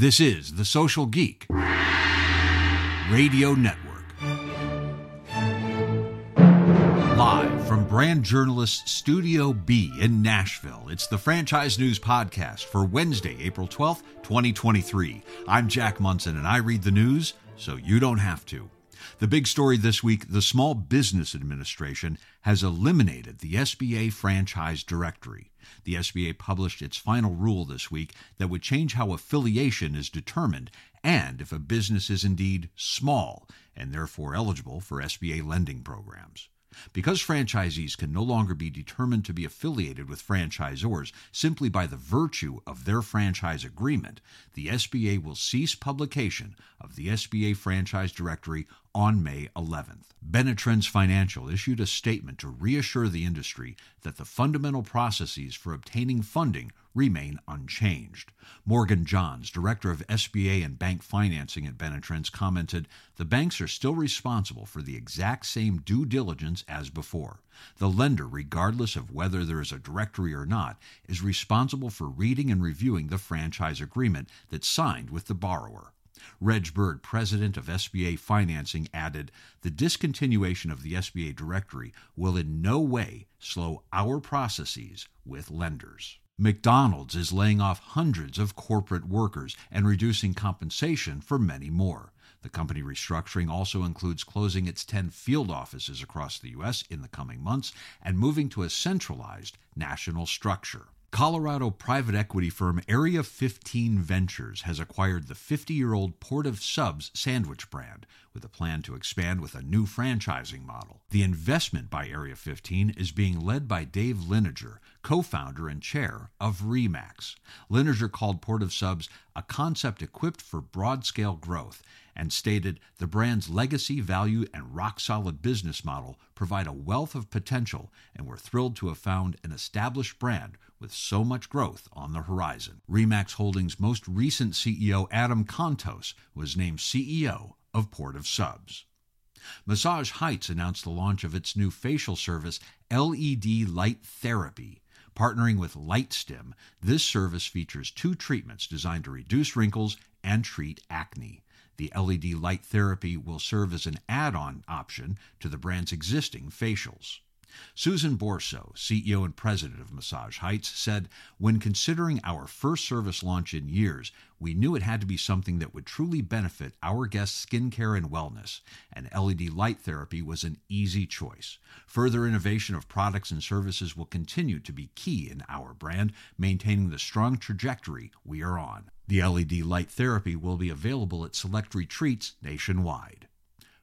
This is The Social Geek Radio Network. Live from Brand Journalist Studio B in Nashville, it's the Franchise News Podcast for Wednesday, April 12th, 2023. I'm Jack Monson and I read the news so you don't have to. The big story this week the Small Business Administration has eliminated the SBA franchise directory. The SBA published its final rule this week that would change how affiliation is determined and if a business is indeed small and therefore eligible for SBA lending programs. Because franchisees can no longer be determined to be affiliated with franchisors simply by the virtue of their franchise agreement, the SBA will cease publication of the SBA Franchise Directory on May 11th. Benetrends Financial issued a statement to reassure the industry that the fundamental processes for obtaining funding remain unchanged. Morgan Johns, director of SBA and bank financing at Benetrends, commented The banks are still responsible for the exact same due diligence as before. The lender, regardless of whether there is a directory or not, is responsible for reading and reviewing the franchise agreement that's signed with the borrower. Reg Bird, president of SBA Financing, added The discontinuation of the SBA directory will in no way slow our processes with lenders. McDonald's is laying off hundreds of corporate workers and reducing compensation for many more. The company restructuring also includes closing its 10 field offices across the U.S. in the coming months and moving to a centralized national structure. Colorado private equity firm Area 15 Ventures has acquired the 50 year old Port of Subs sandwich brand with a plan to expand with a new franchising model. The investment by Area 15 is being led by Dave Liniger, co founder and chair of Remax. Liniger called Port of Subs a concept equipped for broad scale growth and stated the brand's legacy, value, and rock solid business model provide a wealth of potential, and we're thrilled to have found an established brand with so much growth on the horizon. Remax Holdings' most recent CEO, Adam Contos, was named CEO of Port of Subs. Massage Heights announced the launch of its new facial service, LED Light Therapy. Partnering with LightStim, this service features two treatments designed to reduce wrinkles and treat acne. The LED light therapy will serve as an add on option to the brand's existing facials. Susan Borso, CEO and president of Massage Heights, said, When considering our first service launch in years, we knew it had to be something that would truly benefit our guests' skincare and wellness, and LED light therapy was an easy choice. Further innovation of products and services will continue to be key in our brand, maintaining the strong trajectory we are on. The LED light therapy will be available at select retreats nationwide.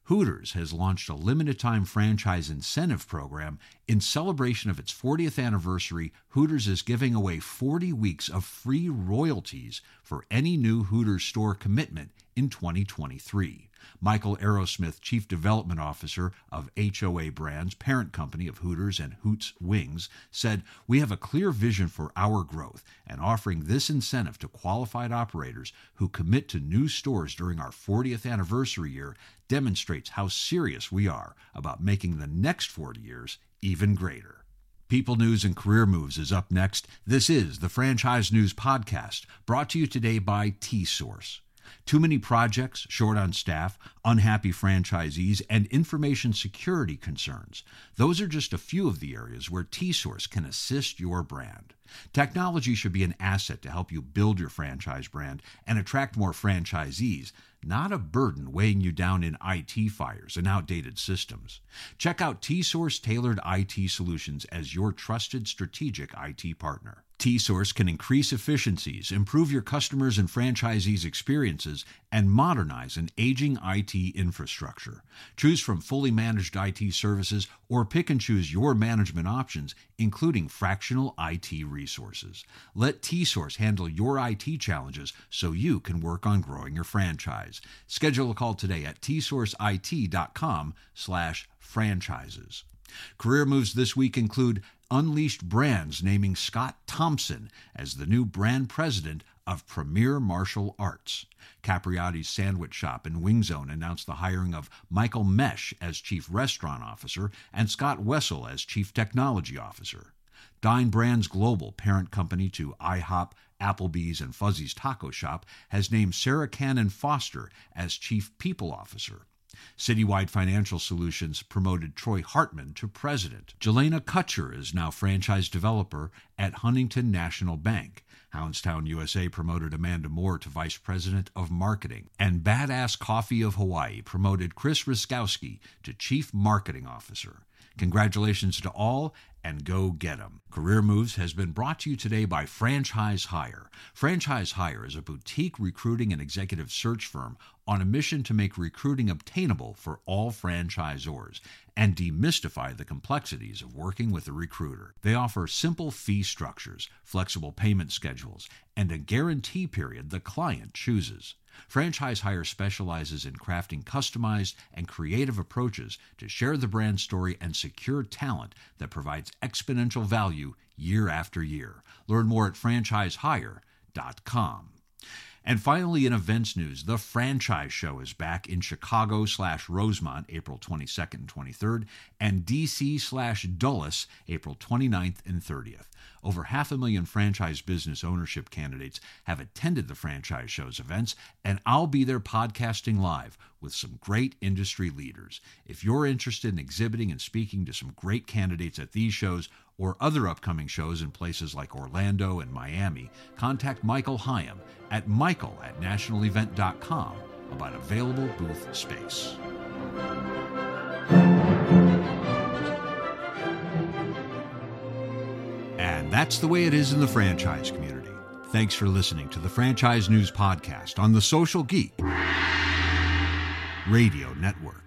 Hooters has launched a limited time franchise incentive program. In celebration of its 40th anniversary, Hooters is giving away 40 weeks of free royalties for any new Hooters store commitment in 2023. Michael Aerosmith, Chief Development Officer of HOA Brands, parent company of Hooters and Hoots Wings, said, We have a clear vision for our growth, and offering this incentive to qualified operators who commit to new stores during our 40th anniversary year demonstrates how serious we are about making the next 40 years even greater. People News and Career Moves is up next. This is the Franchise News Podcast, brought to you today by T Source. Too many projects, short on staff, unhappy franchisees, and information security concerns. Those are just a few of the areas where T-Source can assist your brand. Technology should be an asset to help you build your franchise brand and attract more franchisees, not a burden weighing you down in IT fires and outdated systems. Check out T-Source Tailored IT Solutions as your trusted strategic IT partner. T-Source can increase efficiencies, improve your customers' and franchisees' experiences, and modernize an aging IT infrastructure. Choose from fully managed IT services or pick and choose your management options, including fractional IT resources. Let T-Source handle your IT challenges so you can work on growing your franchise. Schedule a call today at tsourceit.com slash franchises. Career moves this week include Unleashed Brands naming Scott Thompson as the new brand president of Premier Martial Arts. Capriotti's Sandwich Shop in Wing Zone announced the hiring of Michael Mesh as Chief Restaurant Officer and Scott Wessel as Chief Technology Officer. Dine Brands Global, parent company to IHOP, Applebee's, and Fuzzy's Taco Shop, has named Sarah Cannon Foster as Chief People Officer. Citywide Financial Solutions promoted Troy Hartman to president. Jelena Kutcher is now franchise developer at Huntington National Bank. Houndstown USA promoted Amanda Moore to vice president of marketing. And Badass Coffee of Hawaii promoted Chris Riskowski to chief marketing officer. Congratulations to all and go get 'em. Career Moves has been brought to you today by Franchise Hire. Franchise Hire is a boutique recruiting and executive search firm on a mission to make recruiting obtainable for all franchisors and demystify the complexities of working with a recruiter. They offer simple fee structures, flexible payment schedules, and a guarantee period the client chooses. Franchise Hire specializes in crafting customized and creative approaches to share the brand story and secure talent that provides exponential value year after year. Learn more at franchisehire.com. And finally, in events news, the franchise show is back in Chicago slash Rosemont, April 22nd and 23rd, and DC slash Dulles, April 29th and 30th. Over half a million franchise business ownership candidates have attended the franchise show's events, and I'll be there podcasting live with some great industry leaders. If you're interested in exhibiting and speaking to some great candidates at these shows or other upcoming shows in places like Orlando and Miami, contact Michael Hyam at michael at nationalevent.com about available booth space. And that's the way it is in the franchise community. Thanks for listening to the Franchise News Podcast on the Social Geek Radio Network.